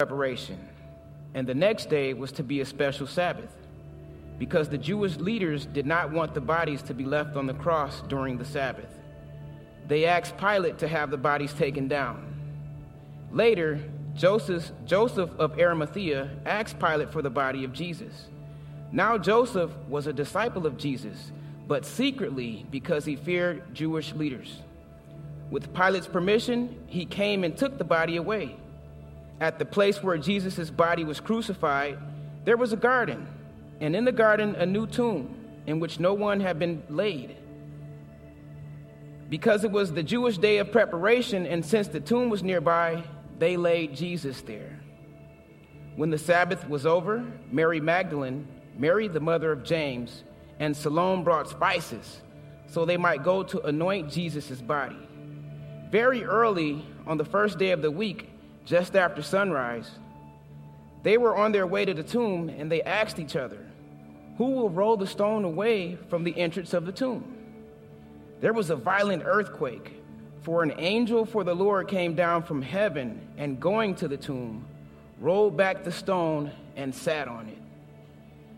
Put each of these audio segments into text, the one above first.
preparation, and the next day was to be a special Sabbath, because the Jewish leaders did not want the bodies to be left on the cross during the Sabbath. They asked Pilate to have the bodies taken down. Later, Joseph, Joseph of Arimathea asked Pilate for the body of Jesus. Now, Joseph was a disciple of Jesus, but secretly because he feared Jewish leaders. With Pilate's permission, he came and took the body away. At the place where Jesus' body was crucified, there was a garden, and in the garden, a new tomb in which no one had been laid. Because it was the Jewish day of preparation, and since the tomb was nearby, they laid Jesus there. When the Sabbath was over, Mary Magdalene, Mary the mother of James, and Salome brought spices so they might go to anoint Jesus' body. Very early on the first day of the week, just after sunrise, they were on their way to the tomb and they asked each other, Who will roll the stone away from the entrance of the tomb? There was a violent earthquake, for an angel for the Lord came down from heaven and going to the tomb, rolled back the stone and sat on it.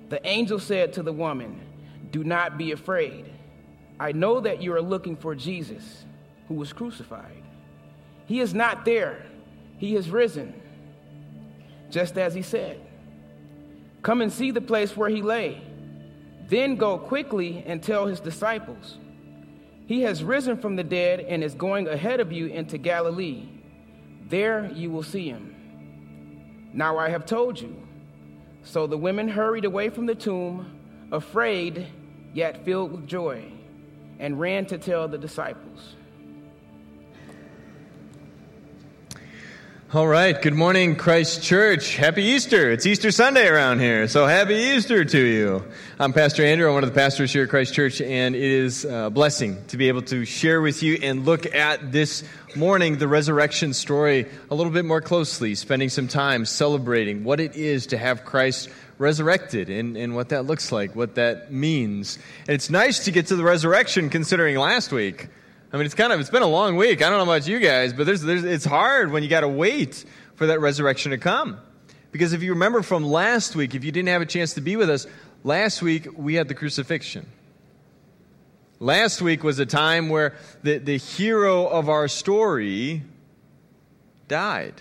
The angel said to the woman, Do not be afraid. I know that you are looking for Jesus, who was crucified. He is not there he has risen, just as he said. Come and see the place where he lay. Then go quickly and tell his disciples. He has risen from the dead and is going ahead of you into Galilee. There you will see him. Now I have told you. So the women hurried away from the tomb, afraid, yet filled with joy, and ran to tell the disciples. All right. Good morning, Christ Church. Happy Easter. It's Easter Sunday around here. So happy Easter to you. I'm Pastor Andrew. I'm one of the pastors here at Christ Church, and it is uh, a blessing to be able to share with you and look at this morning the resurrection story a little bit more closely, spending some time celebrating what it is to have Christ resurrected and, and what that looks like, what that means. And it's nice to get to the resurrection considering last week. I mean, it's kind of it's been a long week. I don't know about you guys, but there's, there's it's hard when you got to wait for that resurrection to come. Because if you remember from last week, if you didn't have a chance to be with us, last week we had the crucifixion. Last week was a time where the, the hero of our story died.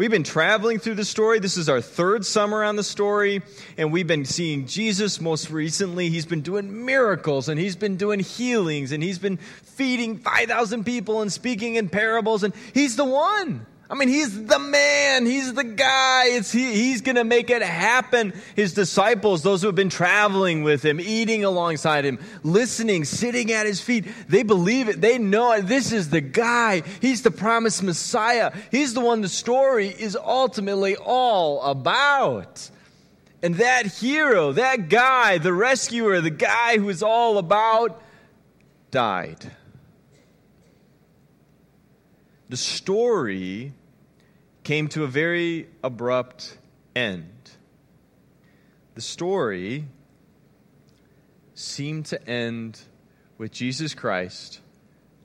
We've been traveling through the story. This is our third summer on the story, and we've been seeing Jesus most recently. He's been doing miracles, and he's been doing healings, and he's been feeding 5,000 people and speaking in parables, and he's the one. I mean, he's the man. He's the guy. It's, he, he's going to make it happen. His disciples, those who have been traveling with him, eating alongside him, listening, sitting at his feet, they believe it. They know it. This is the guy. He's the promised Messiah. He's the one the story is ultimately all about. And that hero, that guy, the rescuer, the guy who is all about, died. The story came to a very abrupt end. The story seemed to end with Jesus Christ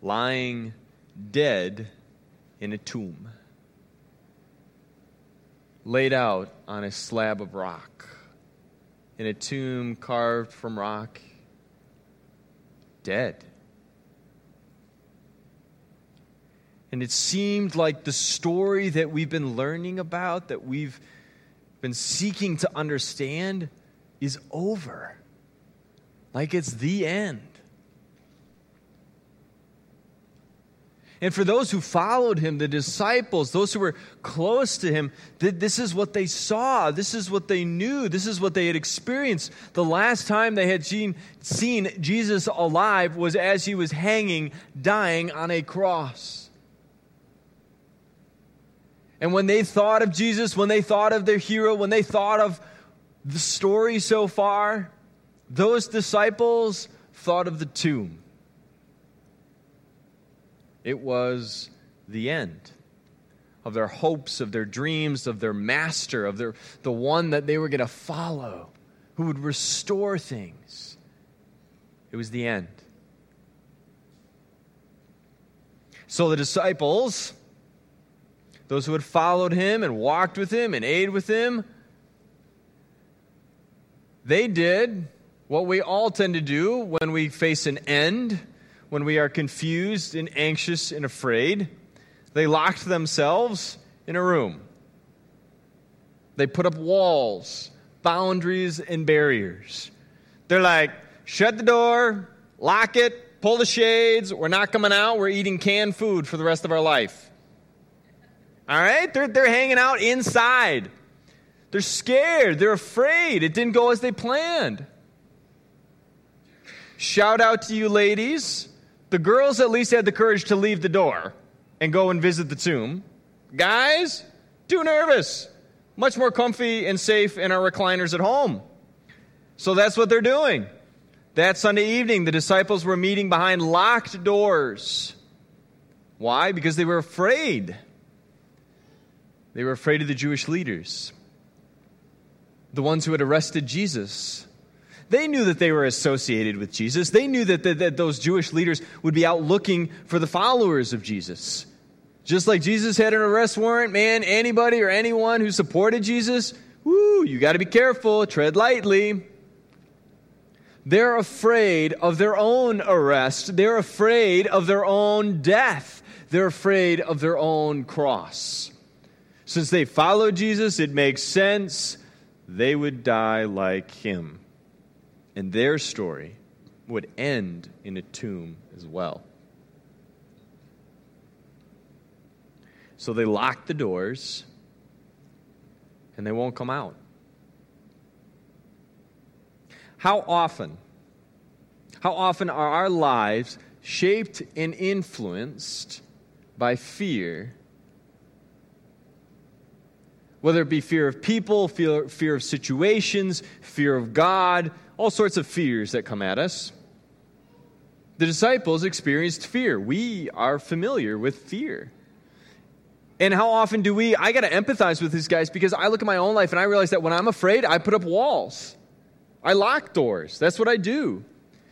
lying dead in a tomb, laid out on a slab of rock, in a tomb carved from rock, dead. And it seemed like the story that we've been learning about, that we've been seeking to understand, is over. Like it's the end. And for those who followed him, the disciples, those who were close to him, this is what they saw. This is what they knew. This is what they had experienced. The last time they had seen, Jesus alive was as he was hanging, dying on a cross. And when they thought of Jesus, when they thought of their hero, when they thought of the story so far, those disciples thought of the tomb. It was the end of their hopes, of their dreams, of their master, of their, the one that they were going to follow, who would restore things. It was the end. So the disciples those who had followed him and walked with him and ate with him, they did what we all tend to do when we face an end, when we are confused and anxious and afraid. They locked themselves in a room. They put up walls, boundaries, and barriers. They're like, shut the door, lock it, pull the shades. We're not coming out. We're eating canned food for the rest of our life. All right? They're, they're hanging out inside. They're scared. They're afraid. It didn't go as they planned. Shout out to you, ladies. The girls at least had the courage to leave the door and go and visit the tomb. Guys, too nervous. Much more comfy and safe in our recliners at home. So that's what they're doing. That Sunday evening, the disciples were meeting behind locked doors. Why? Because they were afraid. They were afraid of the Jewish leaders, the ones who had arrested Jesus. They knew that they were associated with Jesus. They knew that, that, that, those Jewish leaders would be out looking for the followers of Jesus. Just like Jesus had an arrest warrant, man, anybody or anyone who supported Jesus, you got to be careful, tread lightly. They're afraid of their own arrest. They're afraid of their own death. They're afraid of their own cross. Since they followed Jesus, it makes sense they would die like him. And their story would end in a tomb as well. So they lock the doors and they won't come out. How often, how often are our lives shaped and influenced by fear whether it be fear of people, fear, fear of situations, fear of God, all sorts of fears that come at us. The disciples experienced fear. We are familiar with fear. And how often do we? I got to empathize with these guys because I look at my own life and I realize that when I'm afraid, I put up walls. I lock doors. That's what I do.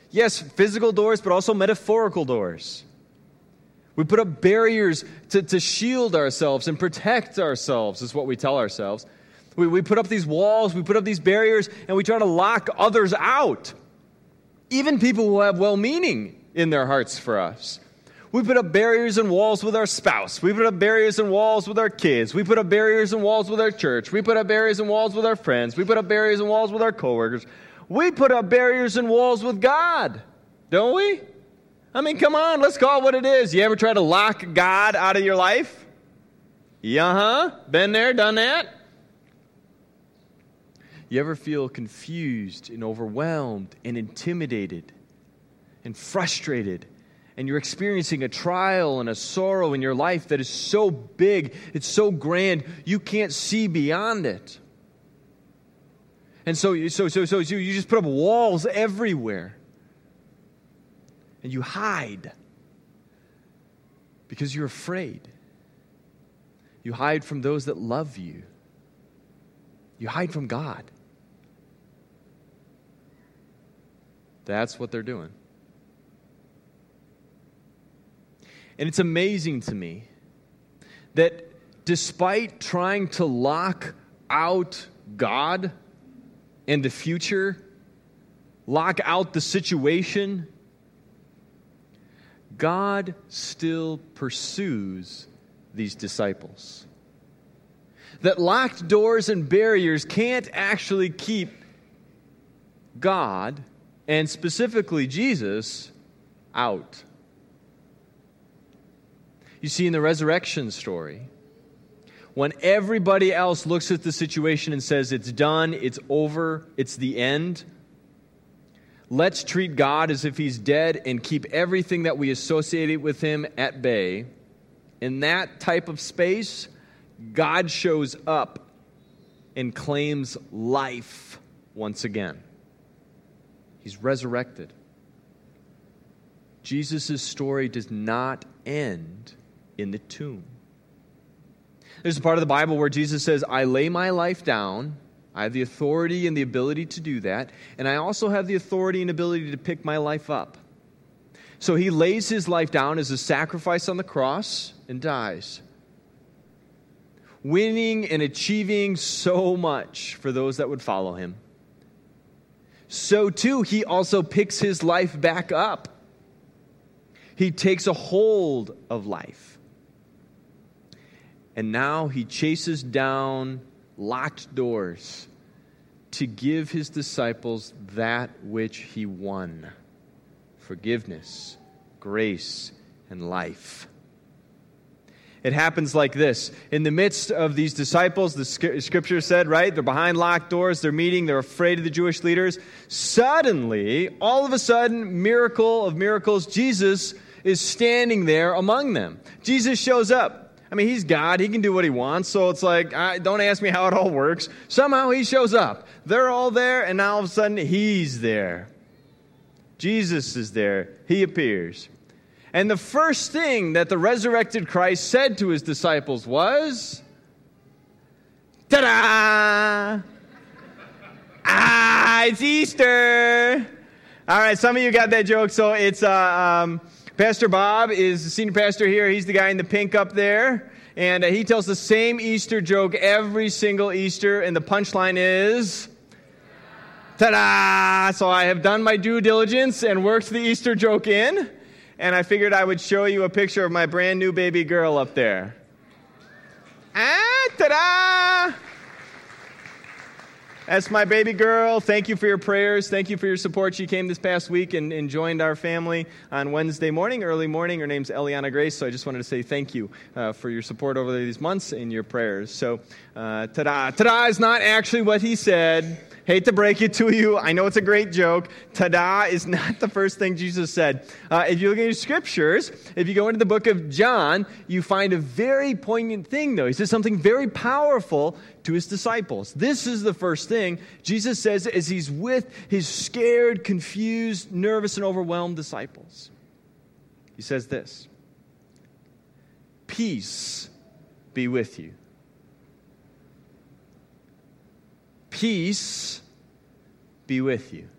Yes, physical doors, but also metaphorical doors. We put up barriers to, to shield ourselves and protect ourselves, is what we tell ourselves. We, we put up these walls, we put up these barriers, and we try to lock others out. Even people who have well meaning in their hearts for us. We put up barriers and walls with our spouse. We put up barriers and walls with our kids. We put up barriers and walls with our church. We put up barriers and walls with our friends. We put up barriers and walls with our coworkers. We put up barriers and walls with God, don't we? I mean, come on, let's call it what it is. You ever try to lock God out of your life? Yeah, huh? Been there, done that? You ever feel confused and overwhelmed and intimidated and frustrated? And you're experiencing a trial and a sorrow in your life that is so big, it's so grand, you can't see beyond it. And so, so, so, so you just put up walls everywhere and you hide because you're afraid. You hide from those that love you. You hide from God. That's what they're doing. And it's amazing to me that despite trying to lock out God and the future, lock out the situation, God still pursues these disciples. That locked doors and barriers can't actually keep God, and specifically Jesus, out. You see, in the resurrection story, when everybody else looks at the situation and says it's done, it's over, it's the end, Let's treat God as if he's dead and keep everything that we associate with him at bay. In that type of space, God shows up and claims life once again. He's resurrected. Jesus' story does not end in the tomb. There's a part of the Bible where Jesus says, I lay my life down I have the authority and the ability to do that, and I also have the authority and ability to pick my life up. So he lays his life down as a sacrifice on the cross and dies. winning and achieving so much for those that would follow him, so too he also picks his life back up. He takes a hold of life. And now he chases down locked doors to give his disciples that which he won forgiveness, grace, and life. It happens like this. In the midst of these disciples, the scripture said, right? They're behind locked doors, they're meeting, they're afraid of the Jewish leaders. Suddenly, all of a sudden, miracle of miracles, Jesus is standing there among them. Jesus shows up. I mean, he's God. He can do what he wants. So it's like, I, don't ask me how it all works. Somehow he shows up. They're all there, and now all of a sudden he's there. Jesus is there. He appears. And the first thing that the resurrected Christ said to his disciples was, Ta da! ah, it's Easter! All right, some of you got that joke. So it's. Uh, um, Pastor Bob is the senior pastor here. He's the guy in the pink up there. And uh, he tells the same Easter joke every single Easter. And the punchline is ta da! So I have done my due diligence and worked the Easter joke in. And I figured I would show you a picture of my brand new baby girl up there. Ah, ta da! That's my baby girl. Thank you for your prayers. Thank you for your support. She came this past week and, and joined our family on Wednesday morning, early morning. Her name's Eliana Grace, so I just wanted to say thank you uh, for your support over these months and your prayers. So, uh, ta-da. Ta-da is not actually what he said. Hate to break it to you. I know it's a great joke. Ta-da is not the first thing Jesus said. Uh, if you look at your scriptures, if you go into the book of John, you find a very poignant thing, though. He says something very powerful to his disciples. This is the first thing Jesus says as he's with his scared, confused, nervous, and overwhelmed disciples. He says this Peace be with you. Peace be with you.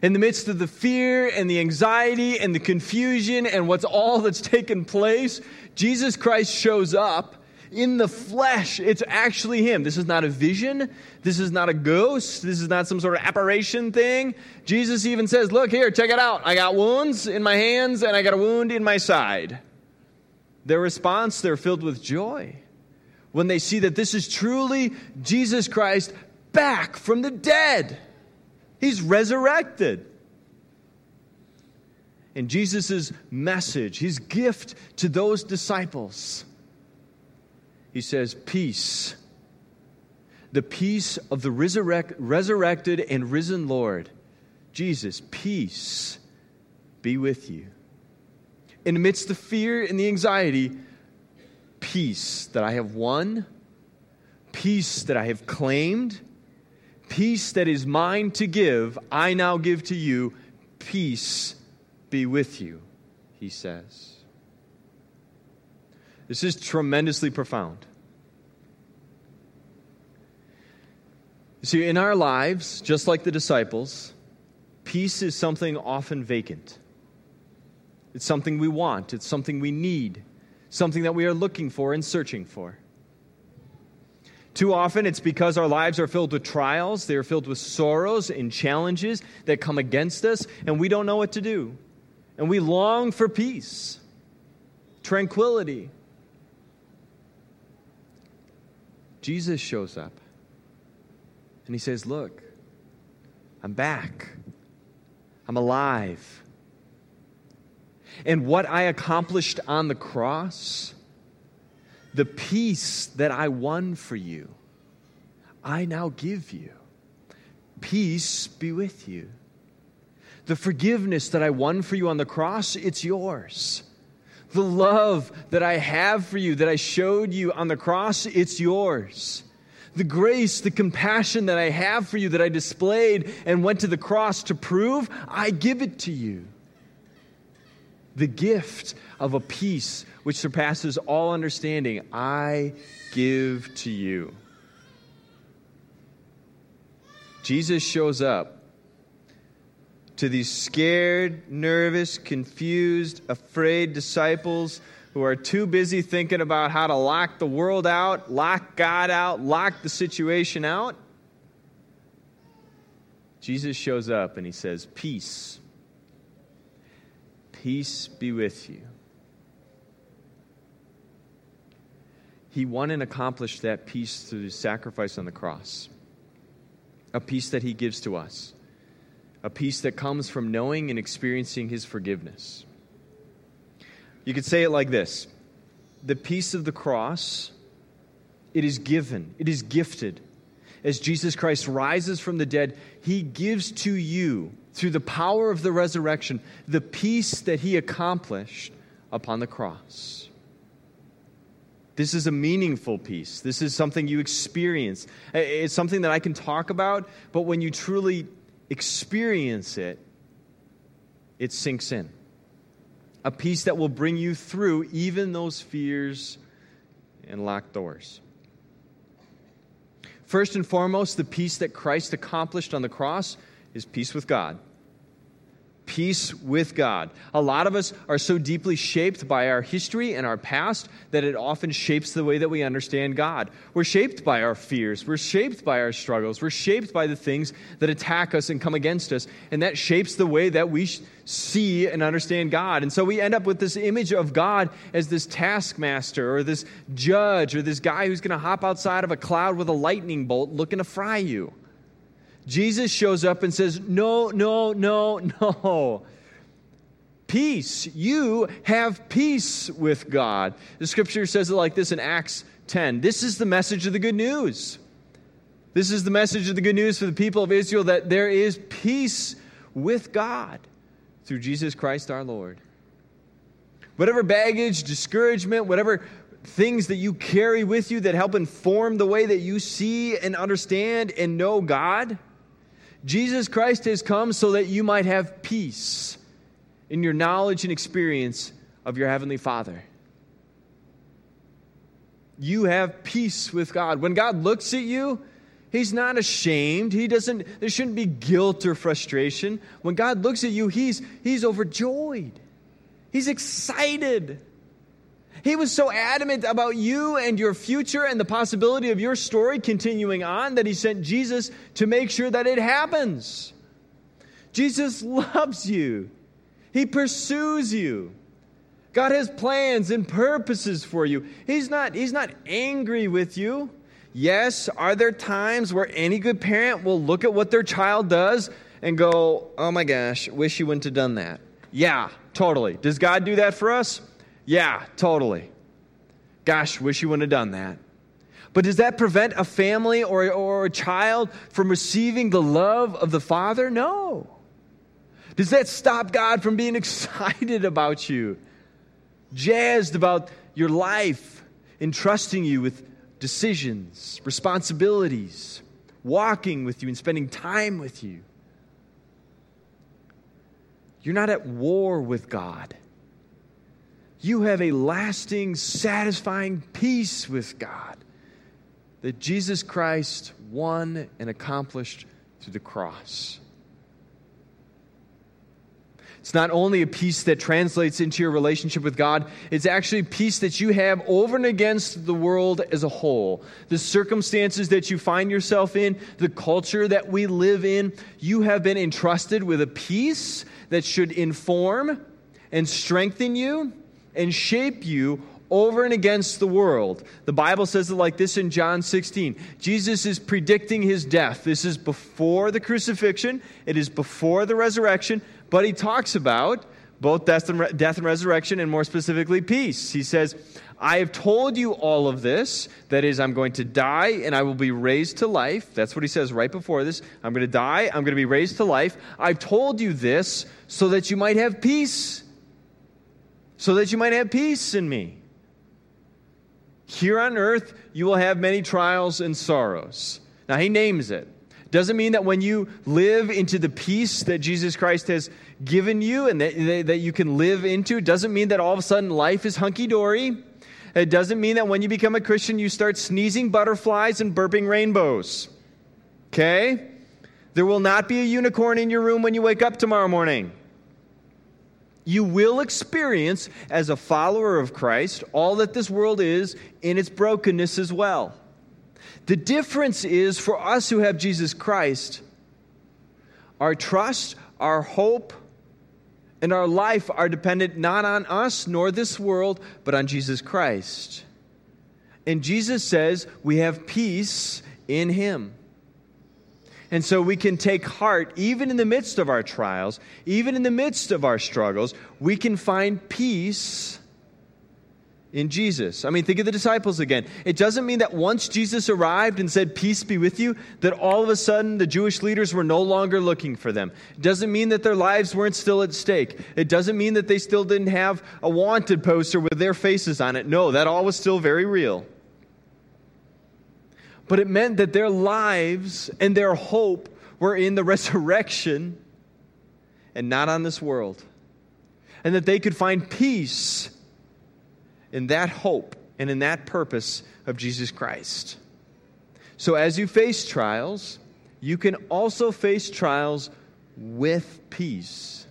In the midst of the fear and the anxiety and the confusion and what's all that's taken place, Jesus Christ shows up in the flesh. It's actually Him. This is not a vision. This is not a ghost. This is not some sort of apparition thing. Jesus even says, Look here, check it out. I got wounds in my hands and I got a wound in my side. Their response, they're filled with joy when they see that this is truly Jesus Christ back from the dead. He's resurrected. And Jesus' message, his gift to those disciples, he says, Peace. The peace of the resurrect, resurrected and risen Lord, Jesus, peace be with you. In amidst the fear and the anxiety, peace that I have won, peace that I have claimed, peace that is mine to give, I now give to you. Peace be with you, he says. This is tremendously profound. You see, in our lives, just like the disciples, peace is something often vacant. It's something we want, it's something we need something that we are looking for and searching for. Too often, it's because our lives are filled with trials, they are filled with sorrows and challenges that come against us, and we don't know what to do. And we long for peace, tranquility. Jesus shows up and he says, Look, I'm back, I'm alive. And what I accomplished on the cross, the peace that I won for you, I now give you. Peace be with you. The forgiveness that I won for you on the cross, it's yours. The love that I have for you, that I showed you on the cross, it's yours. The grace, the compassion that I have for you, that I displayed and went to the cross to prove, I give it to you the gift of a peace which surpasses all understanding, I give to you. Jesus shows up to these scared, nervous, confused, afraid disciples who are too busy thinking about how to lock the world out, lock God out, lock the situation out, Jesus shows up and he says, Peace. Peace be with you. He won and accomplished that peace through his sacrifice on the cross, a peace that he gives to us, a peace that comes from knowing and experiencing his forgiveness. You could say it like this The peace of the cross, it is given, it is gifted. As Jesus Christ rises from the dead, he gives to you, through the power of the resurrection, the peace that he accomplished upon the cross. This is a meaningful peace. This is something you experience. It's something that I can talk about, but when you truly experience it, it sinks in a peace that will bring you through even those fears and locked doors. First and foremost, the peace that Christ accomplished on the cross is peace with God peace with God. A lot of us are so deeply shaped by our history and our past that it often shapes the way that we understand God. We're shaped by our fears, we're shaped by our struggles, we're shaped by the things that attack us and come against us, and that shapes the way that we see and understand God. And so we end up with this image of God as this taskmaster or this judge or this guy who's going to hop outside of a cloud with a lightning bolt looking to fry you. Jesus shows up and says, No, no, no, no. Peace. You have peace with God. The scripture says it like this in Acts 10. This is the message of the good news. This is the message of the good news for the people of Israel that there is peace with God through Jesus Christ our Lord. Whatever baggage, discouragement, whatever things that you carry with you that help inform the way that you see and understand and know God, Jesus Christ has come so that you might have peace in your knowledge and experience of your Heavenly Father. You have peace with God. When God looks at you, He's not ashamed. He doesn't, there shouldn't be guilt or frustration. When God looks at you, He's, he's overjoyed. He's excited. He was so adamant about you and your future and the possibility of your story continuing on that he sent Jesus to make sure that it happens. Jesus loves you, he pursues you. God has plans and purposes for you. He's not, he's not angry with you. Yes, are there times where any good parent will look at what their child does and go, oh my gosh, wish you wouldn't have done that? Yeah, totally. Does God do that for us? Yeah, totally. Gosh, wish you wouldn't have done that. But does that prevent a family or, or a child from receiving the love of the Father? No. Does that stop God from being excited about you, jazzed about your life, entrusting you with decisions, responsibilities, walking with you, and spending time with you? You're not at war with God you have a lasting, satisfying peace with God that Jesus Christ won and accomplished through the cross. It's not only a peace that translates into your relationship with God, it's actually peace that you have over and against the world as a whole. The circumstances that you find yourself in, the culture that we live in, you have been entrusted with a peace that should inform and strengthen you and shape you over and against the world. The Bible says it like this in John 16. Jesus is predicting his death. This is before the crucifixion, it is before the resurrection, but he talks about both death and, re- death and resurrection, and more specifically, peace. He says, I have told you all of this. That is, I'm going to die and I will be raised to life. That's what he says right before this. I'm going to die, I'm going to be raised to life. I've told you this so that you might have peace so that you might have peace in me. Here on earth, you will have many trials and sorrows. Now, he names it. Doesn't mean that when you live into the peace that Jesus Christ has given you and that, that you can live into, doesn't mean that all of a sudden life is hunky dory. It doesn't mean that when you become a Christian, you start sneezing butterflies and burping rainbows. Okay? There will not be a unicorn in your room when you wake up tomorrow morning. You will experience, as a follower of Christ, all that this world is in its brokenness as well. The difference is for us who have Jesus Christ, our trust, our hope, and our life are dependent not on us nor this world, but on Jesus Christ. And Jesus says we have peace in Him. And so we can take heart, even in the midst of our trials, even in the midst of our struggles, we can find peace in Jesus. I mean, think of the disciples again. It doesn't mean that once Jesus arrived and said, Peace be with you, that all of a sudden the Jewish leaders were no longer looking for them. It doesn't mean that their lives weren't still at stake. It doesn't mean that they still didn't have a wanted poster with their faces on it. No, that all was still very real but it meant that their lives and their hope were in the resurrection and not on this world. And that they could find peace in that hope and in that purpose of Jesus Christ. So, as you face trials, you can also face trials with peace.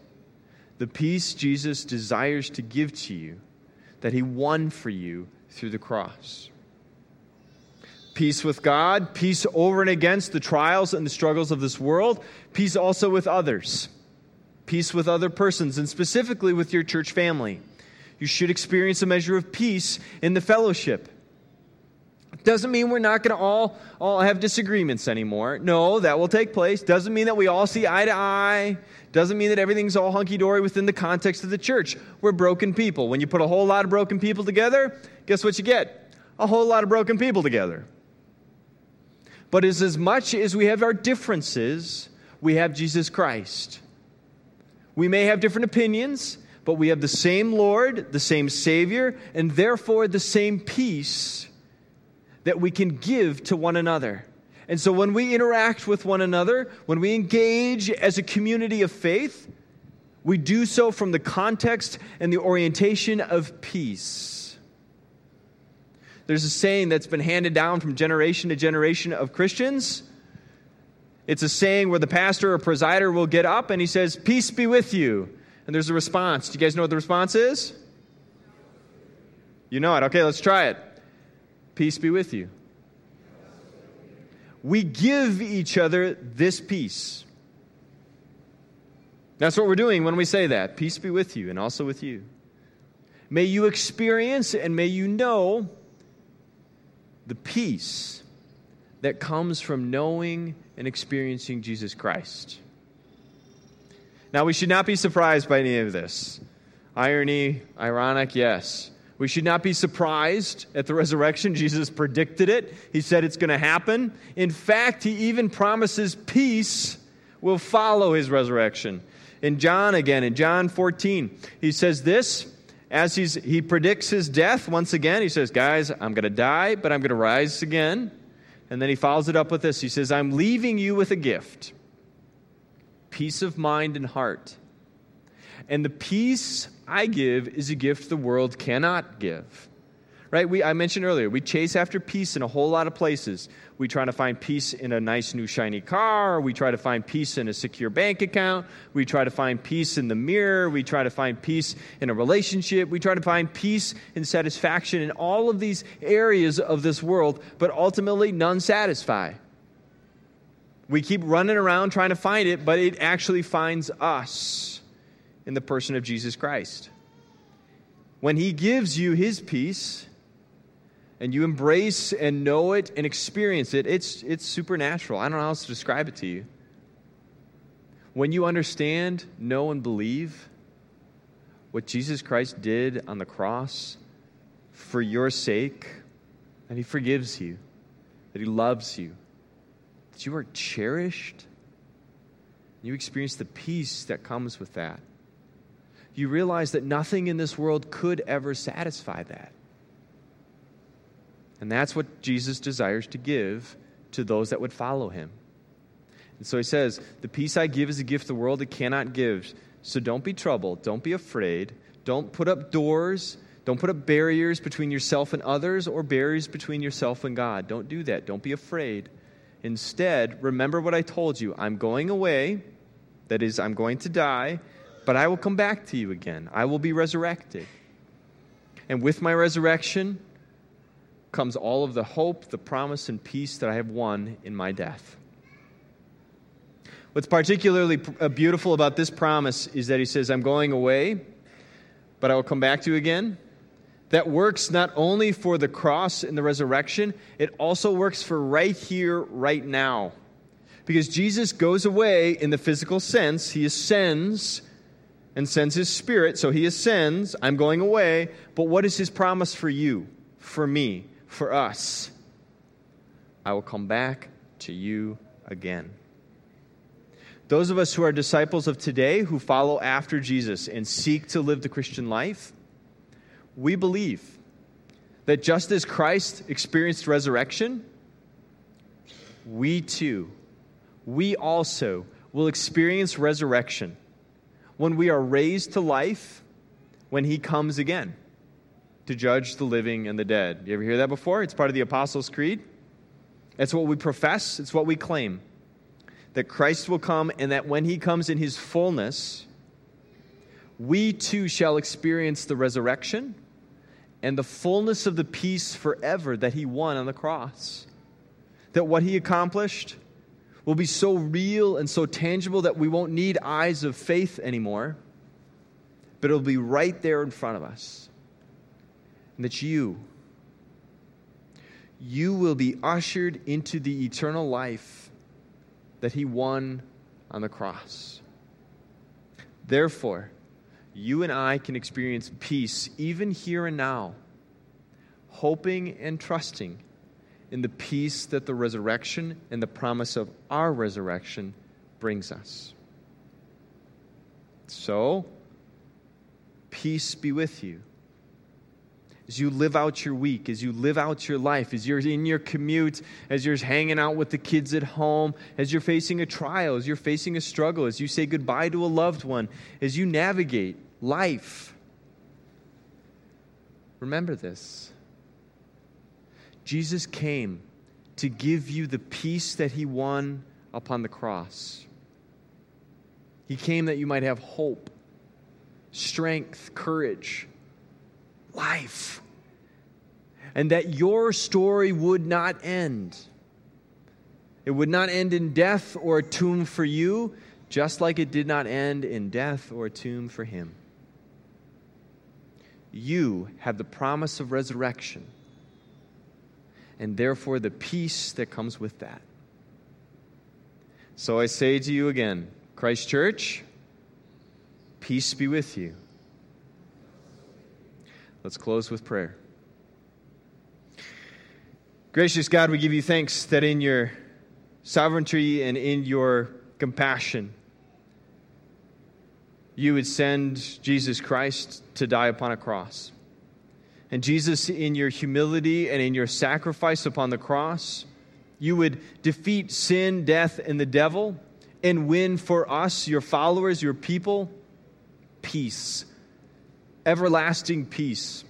The peace Jesus desires to give to you, that He won for you through the cross peace with God, peace over and against the trials and the struggles of this world, peace also with others, peace with other persons, and specifically with your church family. You should experience a measure of peace in the fellowship. Doesn't mean we're not going to all, all have disagreements anymore. No, that will take place. Doesn't mean that we all see eye to eye. Doesn't mean that everything's all hunky dory within the context of the church. We're broken people. When you put a whole lot of broken people together, guess what you get? A whole lot of broken people together. But as, as much as we have our differences, we have Jesus Christ. We may have different opinions, but we have the same Lord, the same Savior, and therefore the same peace that we can give to one another. And so when we interact with one another, when we engage as a community of faith, we do so from the context and the orientation of peace. There's a saying that's been handed down from generation to generation of Christians. It's a saying where the pastor or presider will get up and he says, Peace be with you. And there's a response. Do you guys know what the response is? You know it. Okay, let's try it. Peace be with you. We give each other this peace. That's what we're doing when we say that. Peace be with you and also with you. May you experience and may you know the peace that comes from knowing and experiencing Jesus Christ. Now, we should not be surprised by any of this. Irony, ironic, yes. We should not be surprised at the resurrection. Jesus predicted it, He said it's going to happen. In fact, He even promises peace will follow His resurrection. In John, again, in John 14, He says this as he's, he predicts his death once again, he says, Guys, I'm going to die, but I'm going to rise again. And then he follows it up with this He says, I'm leaving you with a gift peace of mind and heart. And the peace I give is a gift the world cannot give right? We, I mentioned earlier, we chase after peace in a whole lot of places. We try to find peace in a nice new shiny car. We try to find peace in a secure bank account. We try to find peace in the mirror. We try to find peace in a relationship. We try to find peace and satisfaction in all of these areas of this world, but ultimately none satisfy. We keep running around trying to find it, but it actually finds us in the person of Jesus Christ. When He gives you His peace, and you embrace and know it and experience it, it's, it's supernatural. I don't know how else to describe it to you. When you understand, know, and believe what Jesus Christ did on the cross for your sake, that He forgives you, that He loves you, that you are cherished, you experience the peace that comes with that. You realize that nothing in this world could ever satisfy that. And that's what Jesus desires to give to those that would follow him. And so he says, The peace I give is a gift the world cannot give. So don't be troubled. Don't be afraid. Don't put up doors. Don't put up barriers between yourself and others or barriers between yourself and God. Don't do that. Don't be afraid. Instead, remember what I told you. I'm going away. That is, I'm going to die, but I will come back to you again. I will be resurrected. And with my resurrection comes all of the hope, the promise, and peace that I have won in my death. What's particularly uh, beautiful about this promise is that he says, I'm going away, but I will come back to you again. That works not only for the cross and the resurrection, it also works for right here, right now. Because Jesus goes away in the physical sense, he ascends and sends his spirit. So he ascends, I'm going away. But what is his promise for you, for me, for us? I will come back to you again. Those of us who are disciples of today, who follow after Jesus and seek to live the Christian life, we believe that just as Christ experienced resurrection, we too, we also will experience resurrection when we are raised to life when he comes again to judge the living and the dead. You ever hear that before? It's part of the Apostles' Creed. It's what we profess, it's what we claim. That Christ will come and that when he comes in his fullness, we too shall experience the resurrection and the fullness of the peace forever that he won on the cross. That what he accomplished will be so real and so tangible that we won't need eyes of faith anymore, but it'll be right there in front of us. And that you, you will be ushered into the eternal life that he won on the cross. Therefore, you and I can experience peace even here and now, hoping and trusting in the peace that the resurrection and the promise of our resurrection brings us. So, peace be with you. As you live out your week, as you live out your life, as you're in your commute, as you're hanging out with the kids at home, as you're facing a trial, as you're facing a struggle, as you say goodbye to a loved one, as you navigate life, remember this. Jesus came to give you the peace that he won upon the cross. He came that you might have hope, strength, courage, life, and that your story would not end. It would not end in death or a tomb for you, just like it did not end in death or a tomb for him. You have the promise of resurrection and therefore the peace that comes with that. So I say to you again, Christ Church, peace be with you. Let's close with prayer. Gracious God, we give you thanks that in your sovereignty and in your compassion, you would send Jesus Christ to die upon a cross. And Jesus, in your humility and in your sacrifice upon the cross, you would defeat sin, death, and the devil and win for us, your followers, your people, peace, everlasting peace.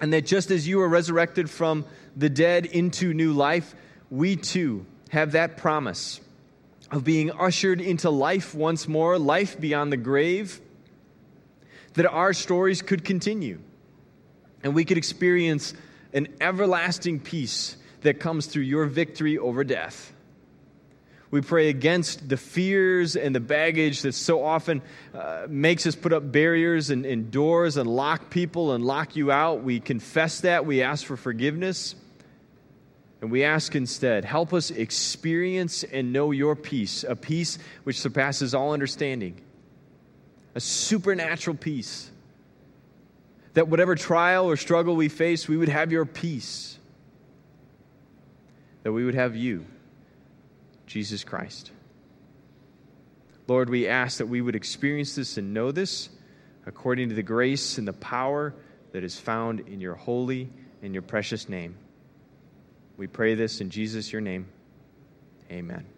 And that just as you were resurrected from the dead into new life, we too have that promise of being ushered into life once more, life beyond the grave, that our stories could continue and we could experience an everlasting peace that comes through your victory over death. We pray against the fears and the baggage that so often uh, makes us put up barriers and, and doors and lock people and lock you out. We confess that. We ask for forgiveness. And we ask instead, help us experience and know your peace, a peace which surpasses all understanding, a supernatural peace that whatever trial or struggle we face, we would have your peace. That we would have you, Jesus Christ. Lord, we ask that we would experience this and know this according to the grace and the power that is found in your holy and your precious name. We pray this in Jesus, your name. Amen.